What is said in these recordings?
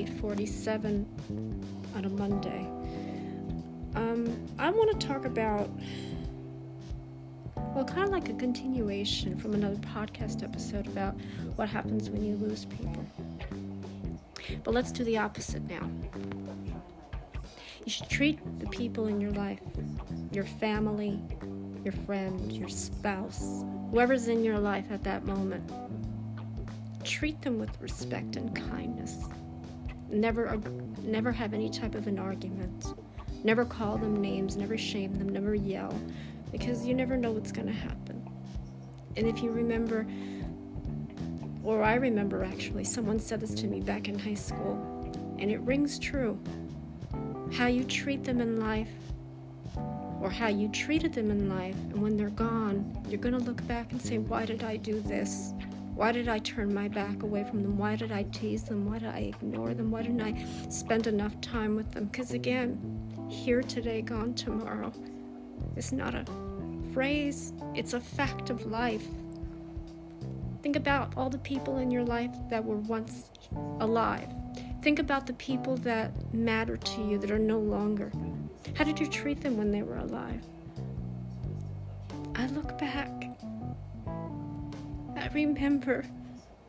8:47 on a Monday. Um, I want to talk about well, kind of like a continuation from another podcast episode about what happens when you lose people. But let's do the opposite now. You should treat the people in your life, your family, your friend, your spouse, whoever's in your life at that moment. Treat them with respect and kindness. Never, never have any type of an argument. Never call them names. Never shame them. Never yell, because you never know what's going to happen. And if you remember, or I remember actually, someone said this to me back in high school, and it rings true. How you treat them in life, or how you treated them in life, and when they're gone, you're going to look back and say, Why did I do this? Why did I turn my back away from them? Why did I tease them? Why did I ignore them? Why didn't I spend enough time with them? Because again, here today, gone tomorrow is not a phrase, it's a fact of life. Think about all the people in your life that were once alive. Think about the people that matter to you that are no longer. How did you treat them when they were alive? I look back. I remember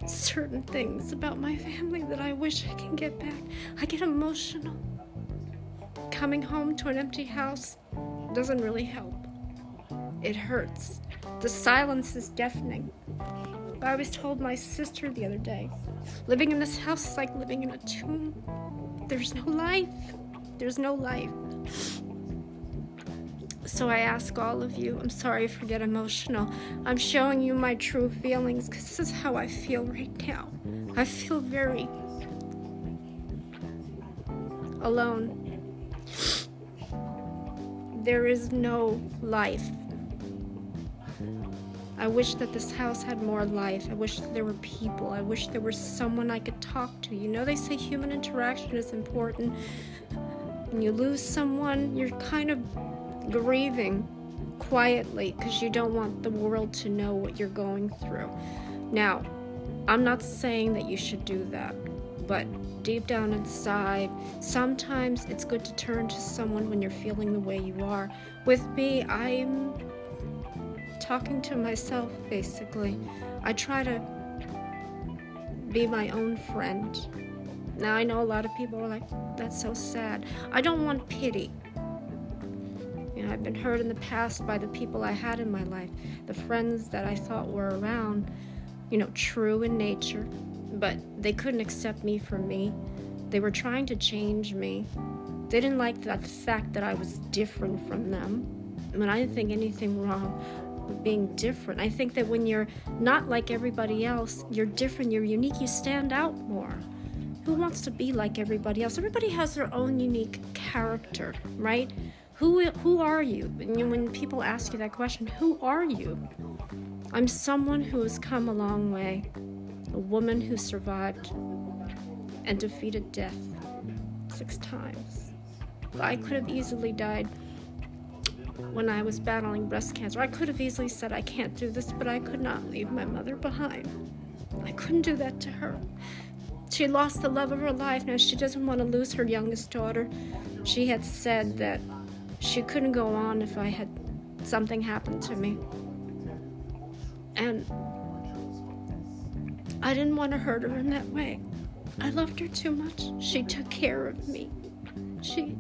certain things about my family that I wish I can get back. I get emotional. Coming home to an empty house doesn't really help. It hurts. The silence is deafening. I was told my sister the other day living in this house is like living in a tomb. There's no life. There's no life. So I ask all of you, I'm sorry if I get emotional. I'm showing you my true feelings because this is how I feel right now. I feel very alone. There is no life I wish that this house had more life. I wish there were people. I wish there was someone I could talk to. You know, they say human interaction is important. When you lose someone, you're kind of grieving quietly because you don't want the world to know what you're going through. Now, I'm not saying that you should do that, but deep down inside, sometimes it's good to turn to someone when you're feeling the way you are. With me, I'm talking to myself, basically. I try to be my own friend. Now, I know a lot of people are like, that's so sad. I don't want pity. I've been hurt in the past by the people I had in my life, the friends that I thought were around, you know, true in nature, but they couldn't accept me for me. They were trying to change me. They didn't like that fact that I was different from them. Mean, I didn't think anything wrong with being different. I think that when you're not like everybody else, you're different, you're unique, you stand out more. Who wants to be like everybody else? Everybody has their own unique character, right? Who who are you? When people ask you that question, who are you? I'm someone who has come a long way. A woman who survived and defeated death six times. I could have easily died when I was battling breast cancer. I could have easily said, I can't do this, but I could not leave my mother behind. I couldn't do that to her. She lost the love of her life. Now, she doesn't want to lose her youngest daughter. She had said that she couldn't go on if I had something happened to me. And I didn't want to hurt her in that way. I loved her too much. She took care of me. She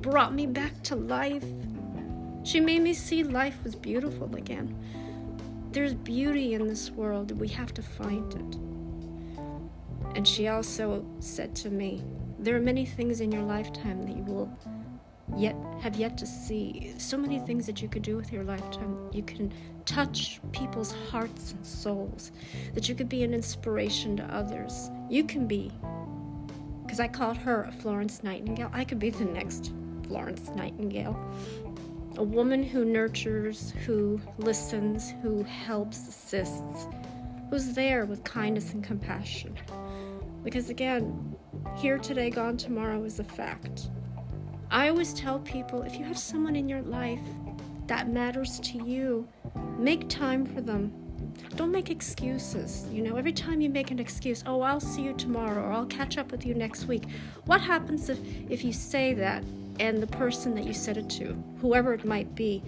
brought me back to life. She made me see life was beautiful again. There's beauty in this world, we have to find it. And she also said to me, There are many things in your lifetime that you will yet have yet to see. So many things that you could do with your lifetime. You can touch people's hearts and souls, that you could be an inspiration to others. You can be, because I called her a Florence Nightingale, I could be the next Florence Nightingale a woman who nurtures, who listens, who helps, assists, who's there with kindness and compassion. Because again, here today, gone tomorrow is a fact. I always tell people if you have someone in your life that matters to you, make time for them. Don't make excuses. You know, every time you make an excuse, oh, I'll see you tomorrow or I'll catch up with you next week. What happens if, if you say that and the person that you said it to, whoever it might be,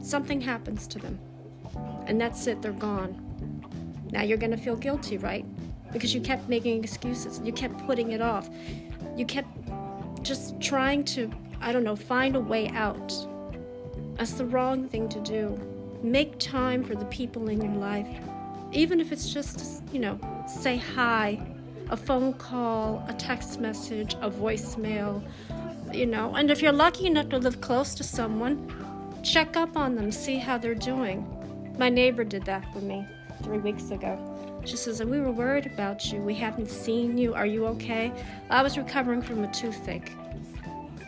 something happens to them? And that's it, they're gone. Now you're going to feel guilty, right? Because you kept making excuses. You kept putting it off. You kept just trying to, I don't know, find a way out. That's the wrong thing to do. Make time for the people in your life. Even if it's just, you know, say hi, a phone call, a text message, a voicemail, you know. And if you're lucky enough to live close to someone, check up on them, see how they're doing. My neighbor did that for me three weeks ago. She says, We were worried about you. We haven't seen you. Are you okay? I was recovering from a toothache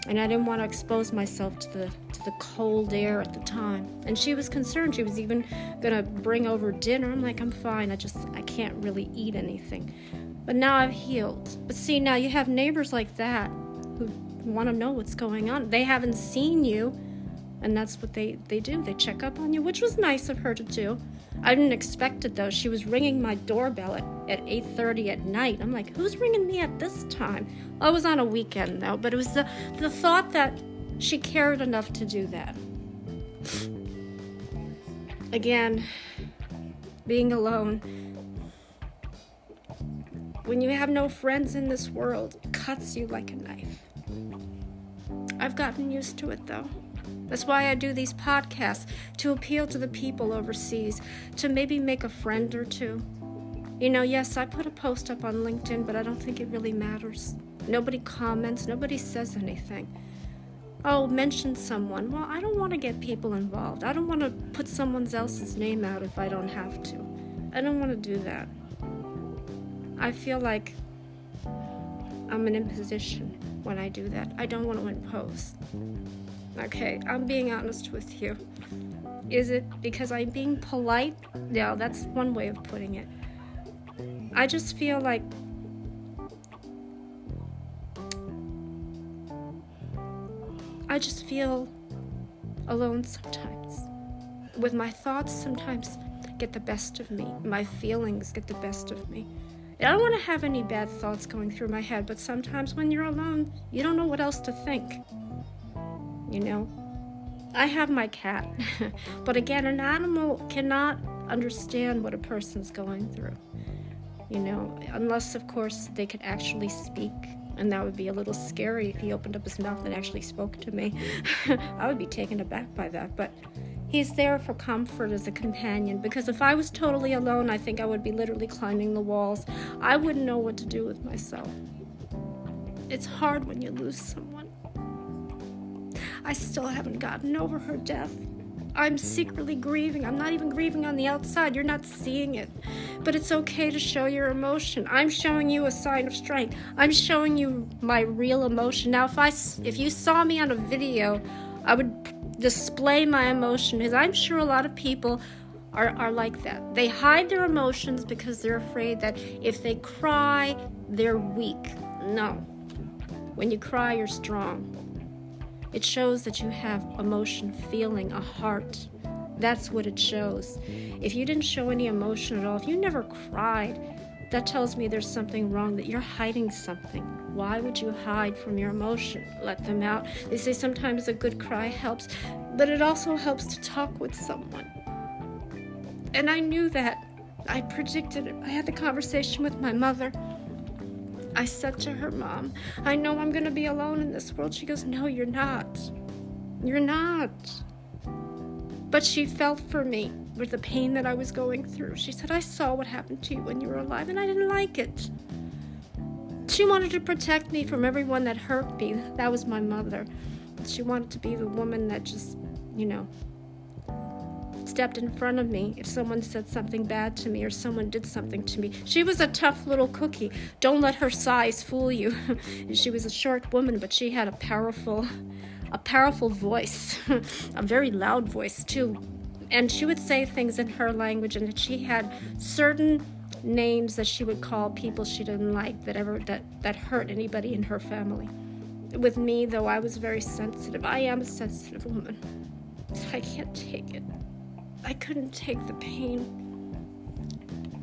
and I didn't want to expose myself to the to the cold air at the time. And she was concerned. She was even gonna bring over dinner. I'm like, I'm fine. I just I can't really eat anything. But now I've healed. But see, now you have neighbors like that who want to know what's going on. They haven't seen you, and that's what they they do. They check up on you, which was nice of her to do. I didn't expect it though. She was ringing my doorbell at, at 8:30 at night. I'm like, who's ringing me at this time? I was on a weekend though, but it was the the thought that she cared enough to do that. Again, being alone. When you have no friends in this world, it cuts you like a knife. I've gotten used to it though. That's why I do these podcasts to appeal to the people overseas, to maybe make a friend or two. You know, yes, I put a post up on LinkedIn, but I don't think it really matters. Nobody comments, nobody says anything. Oh, mention someone. Well, I don't want to get people involved. I don't want to put someone else's name out if I don't have to. I don't want to do that. I feel like I'm an imposition when I do that. I don't want to impose. Okay, I'm being honest with you. Is it because I'm being polite? Yeah, that's one way of putting it. I just feel like I just feel alone sometimes. With my thoughts sometimes get the best of me. My feelings get the best of me. I don't want to have any bad thoughts going through my head, but sometimes when you're alone, you don't know what else to think you know? I have my cat, but again, an animal cannot understand what a person's going through, you know, unless, of course, they could actually speak. And that would be a little scary if he opened up his mouth and actually spoke to me. I would be taken aback by that. But he's there for comfort as a companion because if I was totally alone, I think I would be literally climbing the walls. I wouldn't know what to do with myself. It's hard when you lose someone. I still haven't gotten over her death. I'm secretly grieving. I'm not even grieving on the outside. You're not seeing it. But it's okay to show your emotion. I'm showing you a sign of strength. I'm showing you my real emotion. Now, if I if you saw me on a video, I would display my emotion because I'm sure a lot of people are, are like that. They hide their emotions because they're afraid that if they cry, they're weak. No. When you cry, you're strong. It shows that you have emotion, feeling, a heart. That's what it shows. If you didn't show any emotion at all, if you never cried, that tells me there's something wrong, that you're hiding something. Why would you hide from your emotion? Let them out. They say sometimes a good cry helps, but it also helps to talk with someone. And I knew that. I predicted it. I had the conversation with my mother. I said to her, Mom, I know I'm going to be alone in this world. She goes, No, you're not. You're not. But she felt for me with the pain that I was going through. She said, I saw what happened to you when you were alive, and I didn't like it. She wanted to protect me from everyone that hurt me. That was my mother. She wanted to be the woman that just, you know, stepped in front of me if someone said something bad to me or someone did something to me. She was a tough little cookie. Don't let her size fool you. she was a short woman, but she had a powerful a powerful voice, a very loud voice too. And she would say things in her language and she had certain names that she would call people she didn't like that ever that that hurt anybody in her family. With me though I was very sensitive. I am a sensitive woman. I can't take it. I couldn't take the pain.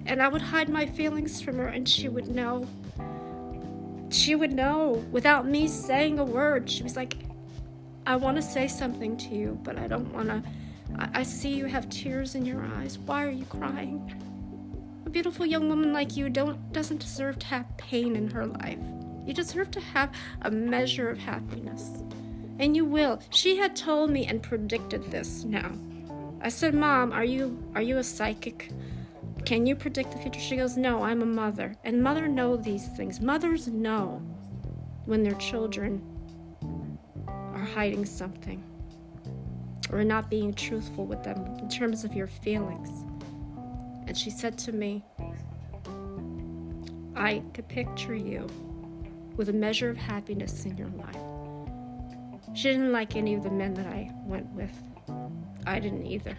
And I would hide my feelings from her, and she would know. She would know without me saying a word. She was like, I want to say something to you, but I don't want to. I, I see you have tears in your eyes. Why are you crying? A beautiful young woman like you don't doesn't deserve to have pain in her life. You deserve to have a measure of happiness. And you will. She had told me and predicted this now. I said, "Mom, are you are you a psychic? Can you predict the future?" She goes, "No, I'm a mother." And mother know these things. Mothers know when their children are hiding something or not being truthful with them in terms of your feelings. And she said to me, I could picture you with a measure of happiness in your life. She didn't like any of the men that I went with. I didn't either.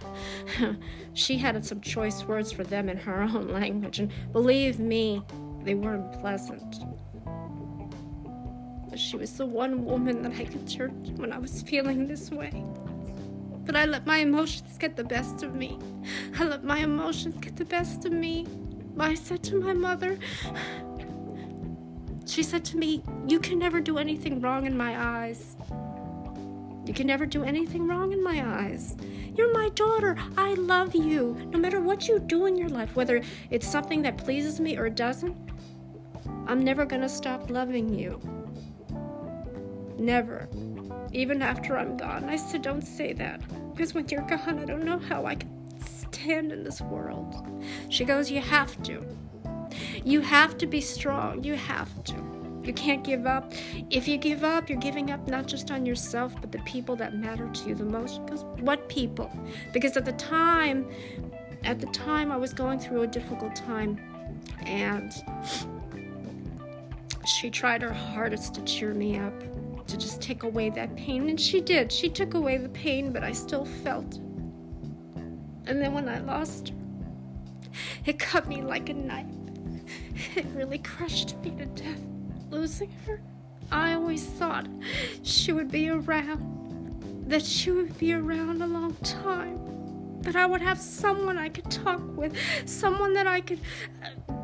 she had some choice words for them in her own language, and believe me, they weren't pleasant. But she was the one woman that I could turn to when I was feeling this way. But I let my emotions get the best of me. I let my emotions get the best of me. I said to my mother, she said to me, You can never do anything wrong in my eyes. You can never do anything wrong in my eyes. You're my daughter. I love you. No matter what you do in your life, whether it's something that pleases me or doesn't, I'm never going to stop loving you. Never. Even after I'm gone. I said, Don't say that. Because when you're gone, I don't know how I can stand in this world. She goes, You have to. You have to be strong. You have to. You can't give up. If you give up, you're giving up not just on yourself, but the people that matter to you the most. Because what people? Because at the time, at the time, I was going through a difficult time, and she tried her hardest to cheer me up, to just take away that pain, and she did. She took away the pain, but I still felt. And then when I lost her, it cut me like a knife. It really crushed me to death losing her. I always thought she would be around, that she would be around a long time, that I would have someone I could talk with, someone that I could uh,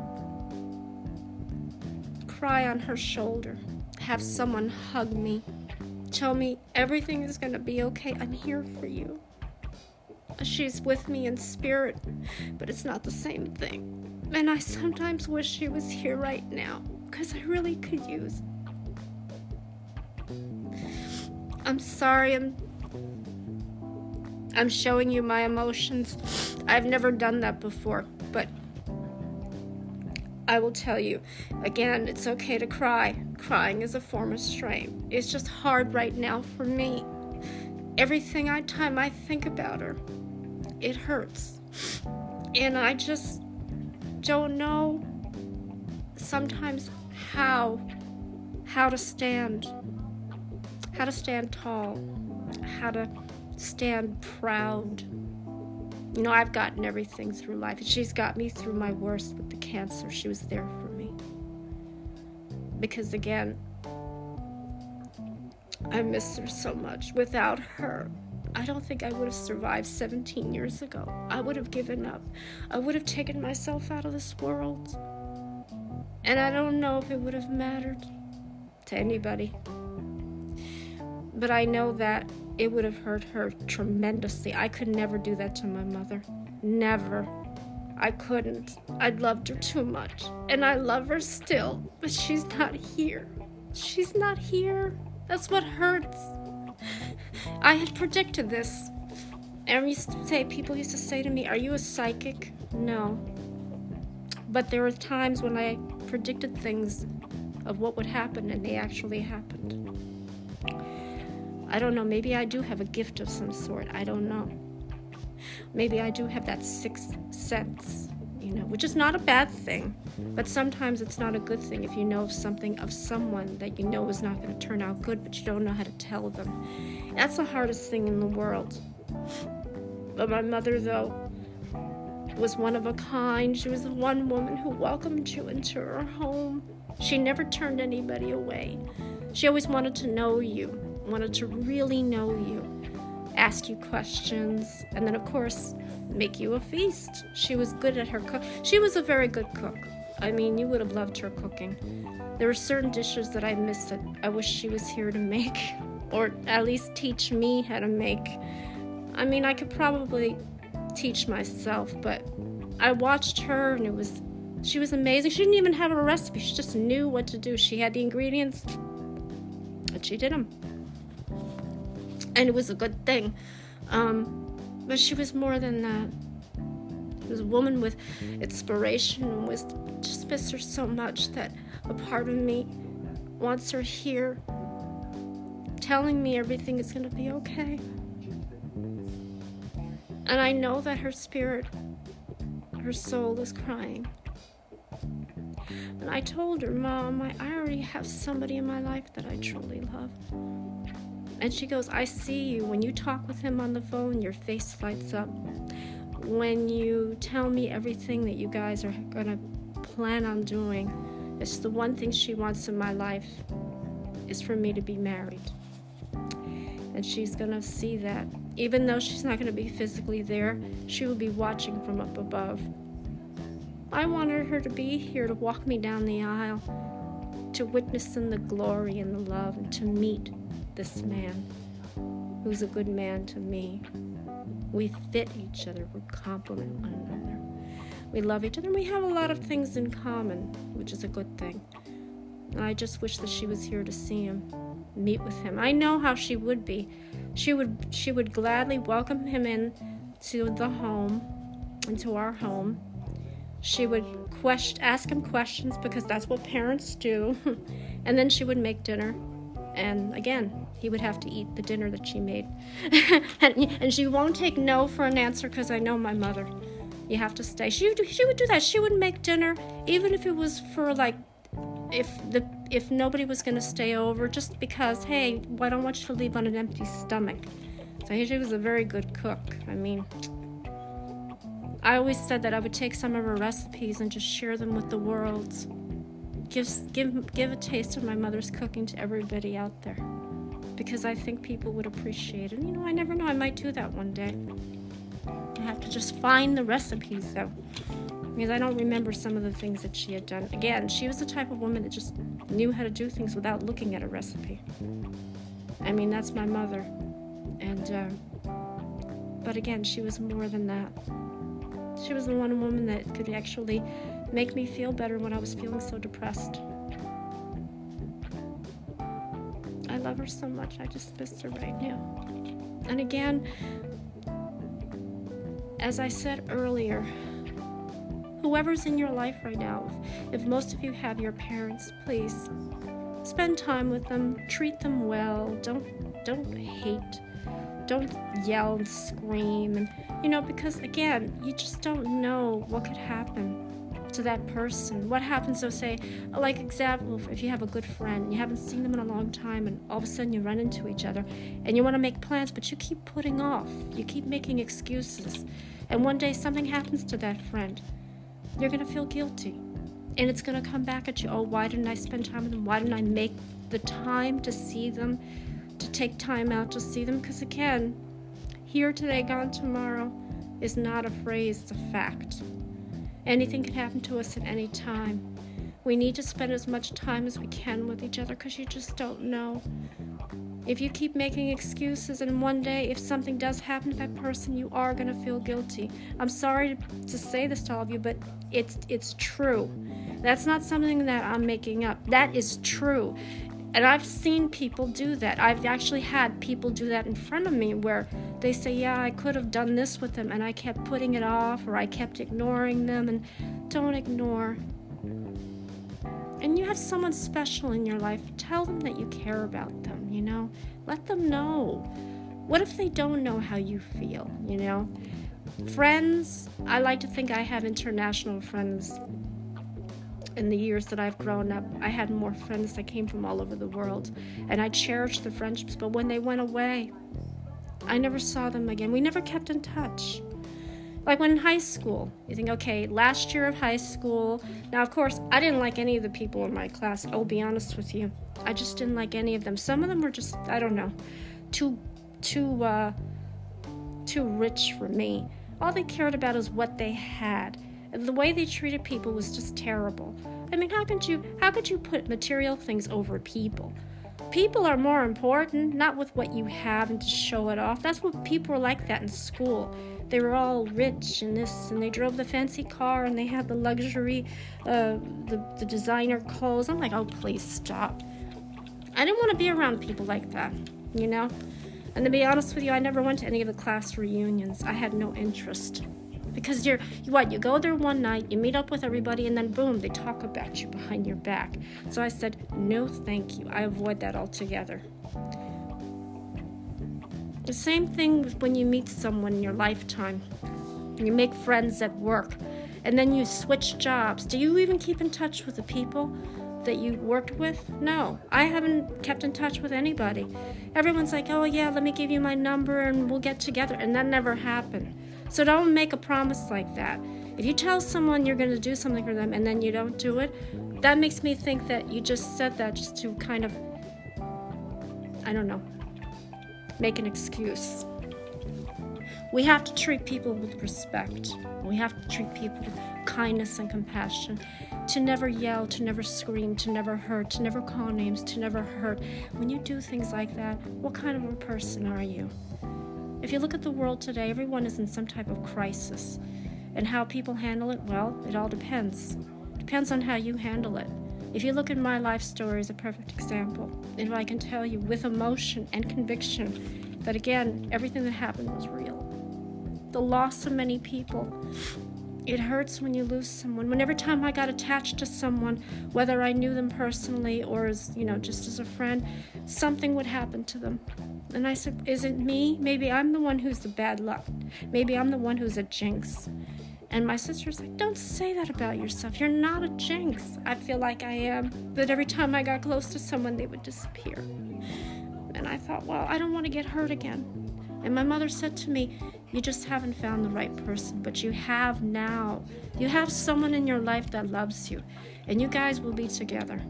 cry on her shoulder, have someone hug me, tell me everything is going to be okay. I'm here for you. She's with me in spirit, but it's not the same thing. And I sometimes wish she was here right now because I really could use. I'm sorry, I'm I'm showing you my emotions. I've never done that before, but I will tell you again, it's okay to cry. Crying is a form of strength. It's just hard right now for me. Everything I time I think about her, it hurts. And I just don't know sometimes how how to stand how to stand tall how to stand proud you know i've gotten everything through life and she's got me through my worst with the cancer she was there for me because again i miss her so much without her I don't think I would have survived 17 years ago. I would have given up. I would have taken myself out of this world. And I don't know if it would have mattered to anybody. But I know that it would have hurt her tremendously. I could never do that to my mother. Never. I couldn't. I loved her too much. And I love her still. But she's not here. She's not here. That's what hurts. I had predicted this. And used to say, people used to say to me, Are you a psychic? No. But there were times when I predicted things of what would happen and they actually happened. I don't know, maybe I do have a gift of some sort. I don't know. Maybe I do have that sixth sense, you know, which is not a bad thing, but sometimes it's not a good thing if you know of something of someone that you know is not going to turn out good, but you don't know how to tell them. That's the hardest thing in the world. But my mother, though, was one of a kind. She was the one woman who welcomed you into her home. She never turned anybody away. She always wanted to know you, wanted to really know you. ask you questions, and then, of course, make you a feast. She was good at her cook. She was a very good cook. I mean, you would have loved her cooking. There were certain dishes that I missed that I wish she was here to make, or at least teach me how to make. I mean, I could probably teach myself, but I watched her and it was she was amazing. She didn't even have a recipe. She just knew what to do. She had the ingredients and she did them. And it was a good thing. Um, but she was more than that. She was a woman with inspiration and wisdom. Just miss her so much that a part of me wants her here, telling me everything is going to be okay. And I know that her spirit, her soul is crying. And I told her, Mom, I already have somebody in my life that I truly love. And she goes, I see you. When you talk with him on the phone, your face lights up. When you tell me everything that you guys are going to plan on doing, it's the one thing she wants in my life is for me to be married. And she's going to see that. Even though she's not going to be physically there, she will be watching from up above. I wanted her to be here to walk me down the aisle, to witness in the glory and the love, and to meet this man who's a good man to me. We fit each other, we complement one another. We love each other, and we have a lot of things in common, which is a good thing. And I just wish that she was here to see him, meet with him. I know how she would be. She would she would gladly welcome him in to the home, into our home she would ask him questions because that's what parents do. and then she would make dinner. And again, he would have to eat the dinner that she made. and, and she won't take no for an answer because I know my mother. You have to stay. She, she would do that. She would make dinner even if it was for like if the if nobody was going to stay over just because hey i don't want you to leave on an empty stomach so she was a very good cook i mean I always said that I would take some of her recipes and just share them with the world. Give, give, give a taste of my mother's cooking to everybody out there. Because I think people would appreciate it. You know, I never know, I might do that one day. I have to just find the recipes, though. Because I don't remember some of the things that she had done. Again, she was the type of woman that just knew how to do things without looking at a recipe. I mean, that's my mother. And, uh, but again, she was more than that. She was the one woman that could actually make me feel better when I was feeling so depressed. I love her so much. I just miss her right now. And again, as I said earlier, whoever's in your life right now, if most of you have your parents, please spend time with them, treat them well, don't don't hate don't yell and scream and you know because again you just don't know what could happen to that person. What happens so say like example if you have a good friend and you haven't seen them in a long time and all of a sudden you run into each other and you want to make plans but you keep putting off you keep making excuses and one day something happens to that friend you're going to feel guilty and it's going to come back at you oh why didn't i spend time with them why didn't i make the time to see them to take time out to see them because, again, here today, gone tomorrow is not a phrase, it's a fact. Anything can happen to us at any time. We need to spend as much time as we can with each other because you just don't know. If you keep making excuses, and one day, if something does happen to that person, you are going to feel guilty. I'm sorry to, say this to all of you, but it's it's true. That's not something that I'm making up. That is true. And I've seen people do that. I've actually had people do that in front of me where they say, Yeah, I could have done this with them, and I kept putting it off or I kept ignoring them. And don't ignore. And you have someone special in your life, tell them that you care about them, you know? Let them know. What if they don't know how you feel, you know? Friends, I like to think I have international friends in the years that I've grown up, I had more friends that came from all over the world, and I cherished the friendships. But when they went away, I never saw them again. We never kept in touch. Like when in high school, you think, okay, last year of high school. Now, of course, I didn't like any of the people in my class. I'll be honest with you. I just didn't like any of them. Some of them were just, I don't know, too, too, uh, too rich for me. All they cared about is what they had. And the way they treated people was just terrible. I mean, how could you how could you put material things over people? People are more important, not with what you have and to show it off. That's what people were like that in school. They were all rich and this, and they drove the fancy car and they had the luxury, uh, the, the designer clothes. I'm like, oh, please stop. I didn't want to be around people like that, you know? And to be honest with you, I never went to any of the class reunions. I had no interest. Because you're, you, what, you go there one night, you meet up with everybody, and then boom, they talk about you behind your back. So I said, no, thank you. I avoid that altogether. The same thing with when you meet someone in your lifetime. You make friends at work, and then you switch jobs. Do you even keep in touch with the people that you worked with? No, I haven't kept in touch with anybody. Everyone's like, oh, yeah, let me give you my number and we'll get together. And that never happened. So don't make a promise like that. If you tell someone you're going to do something for them and then you don't do it, that makes me think that you just said that just to kind of, I don't know, make an excuse. We have to treat people with respect. We have to treat people with kindness and compassion. To never yell, to never scream, to never hurt, to never call names, to never hurt. When you do things like that, what kind of a person are you? If you look at the world today, everyone is in some type of crisis. And how people handle it, well, it all depends. Depends on how you handle it. If you look at my life story as a perfect example, if I can tell you with emotion and conviction that again, everything that happened was real. The loss of many people, it hurts when you lose someone. When every time I got attached to someone, whether I knew them personally or as, you know, just as a friend, something would happen to them. And I said, Is it me? Maybe I'm the one who's the bad luck. Maybe I'm the one who's a jinx. And my sister's like, Don't say that about yourself. You're not a jinx. I feel like I am. But every time I got close to someone, they would disappear. And I thought, Well, I don't want to get hurt again. And my mother said to me, You just haven't found the right person, but you have now. You have someone in your life that loves you, and you guys will be together.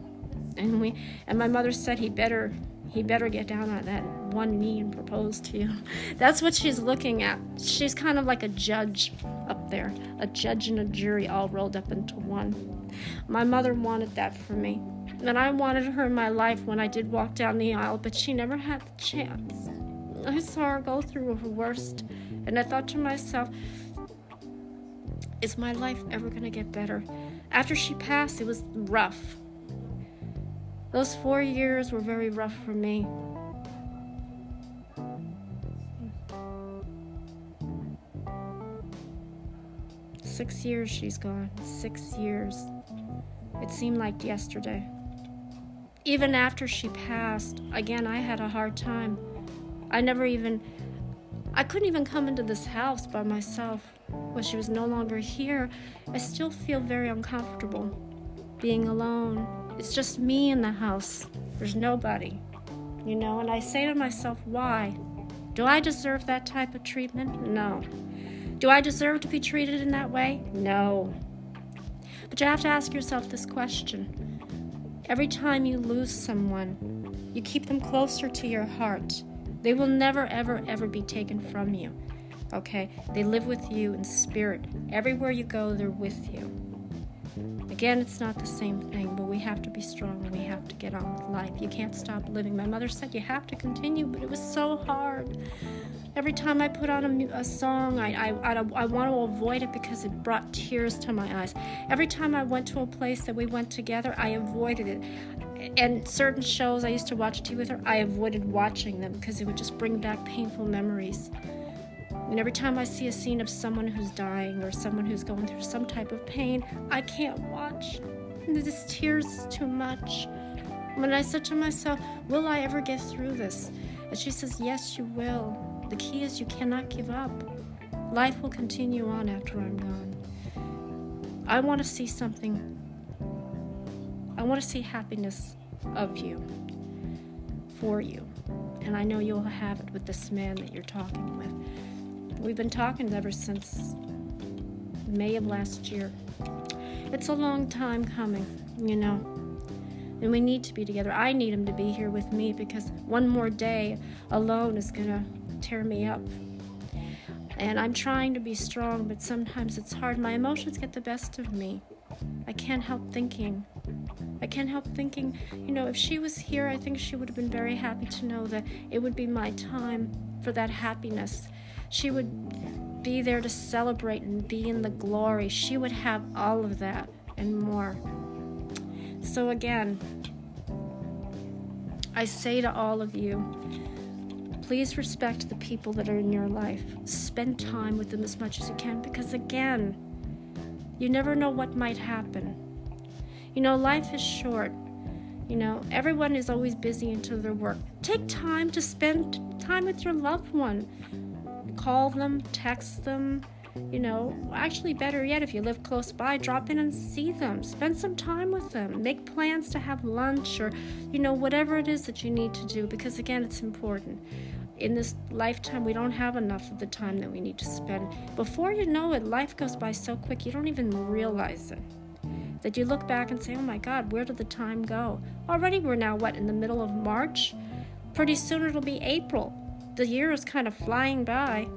And we and my mother said he better he better get down on that one knee and propose to you. That's what she's looking at. She's kind of like a judge up there, a judge and a jury all rolled up into one. My mother wanted that for me. And I wanted her in my life when I did walk down the aisle, but she never had the chance. I saw her go through her worst, and I thought to myself, is my life ever going to get better? After she passed, it was rough. Those four years were very rough for me. Six years she's gone. Six years. It seemed like yesterday. Even after she passed, again, I had a hard time. I never even, I couldn't even come into this house by myself. When she was no longer here, I still feel very uncomfortable being alone. It's just me in the house. There's nobody. You know, and I say to myself, why? Do I deserve that type of treatment? No. Do I deserve to be treated in that way? No. But you have to ask yourself this question. Every time you lose someone, you keep them closer to your heart. They will never, ever, ever be taken from you. Okay? They live with you in spirit. Everywhere you go, they're with you. Again, it's not the same thing, but we have to be strong we have to get on with life. You can't stop living. My mother said you have to continue, but it was so hard. Every time I put on a, a song, I, I, I, I want to avoid it because it brought tears to my eyes. Every time I went to a place that we went together, I avoided it and certain shows I used to watch TV with her, I avoided watching them because it would just bring back painful memories. And every time I see a scene of someone who's dying or someone who's going through some type of pain, I can't watch. This tears too much. When I said to myself, Will I ever get through this? And she says, Yes, you will. The key is you cannot give up. Life will continue on after I'm gone. I want to see something. I want to see happiness of you, for you. And I know you'll have it with this man that you're talking with. We've been talking ever since May of last year. It's a long time coming, you know. And we need to be together. I need him to be here with me because one more day alone is going to tear me up. And I'm trying to be strong, but sometimes it's hard. My emotions get the best of me. I can't help thinking. I can't help thinking, you know, if she was here, I think she would have been very happy to know that it would be my time for that happiness. She would be there to celebrate and be in the glory. She would have all of that and more. So, again, I say to all of you, please respect the people that are in your life. Spend time with them as much as you can because, again, you never know what might happen. You know, life is short. You know, everyone is always busy into their work. Take time to spend time with your loved one. Call them, text them, you know, actually, better yet, if you live close by, drop in and see them. Spend some time with them. Make plans to have lunch or, you know, whatever it is that you need to do because, again, it's important. In this lifetime, we don't have enough of the time that we need to spend. Before you know it, life goes by so quick, you don't even realize it. That you look back and say, oh my God, where did the time go? Already we're now, what, in the middle of March? Pretty soon it'll be April. The year is kind of flying by.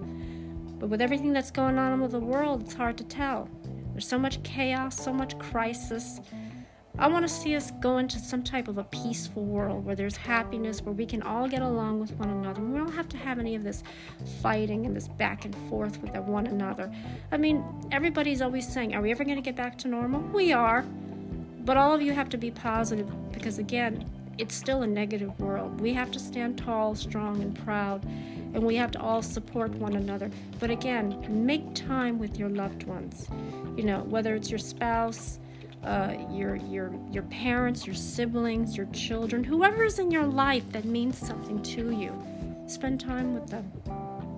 But with everything that's going on with the world, it's hard to tell. There's so much chaos, so much crisis. I want to see us go into some type of a peaceful world where there's happiness, where we can all get along with one another. We don't have to have any of this fighting and this back and forth with one another. I mean, everybody's always saying, Are we ever going to get back to normal? We are. But all of you have to be positive because, again, it's still a negative world. We have to stand tall, strong, and proud and we have to all support one another. But again, make time with your loved ones. You know, whether it's your spouse, uh, your your your parents, your siblings, your children, whoever is in your life that means something to you, spend time with them.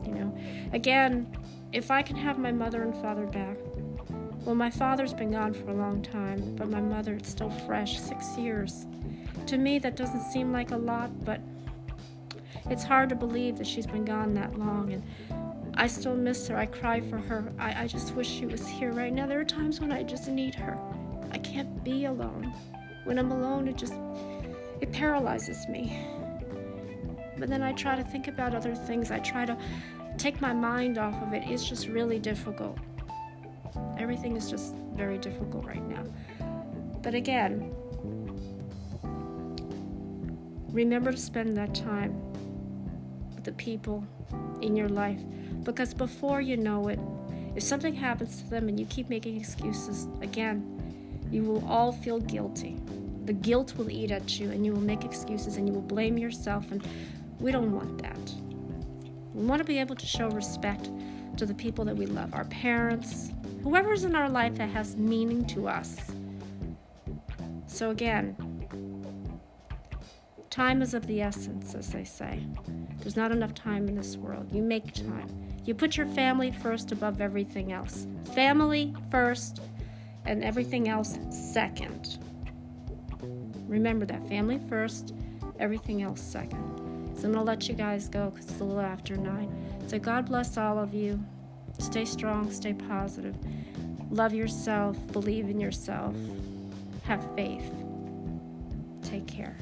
You know, again, if I can have my mother and father back, well, my father's been gone for a long time, but my mother, it's still fresh, six years. To me, that doesn't seem like a lot, but it's hard to believe that she's been gone that long, and I still miss her. I cry for her. I, I just wish she was here right now. There are times when I just need her. I can't be alone. When I'm alone, it just it paralyzes me. But then I try to think about other things. I try to take my mind off of it. It's just really difficult. Everything is just very difficult right now. But again, remember to spend that time with the people in your life because before you know it, if something happens to them and you keep making excuses, again, you will all feel guilty. The guilt will eat at you and you will make excuses and you will blame yourself, and we don't want that. We want to be able to show respect to the people that we love, our parents, whoever's in our life that has meaning to us. So, again, time is of the essence, as they say. There's not enough time in this world. You make time. You put your family first above everything else. Family first and everything else second. Remember that family first, everything else second. So I'm going to let you guys go because it's a little after nine. So God bless all of you. Stay strong, stay positive. Love yourself, believe in yourself, have faith. Take care.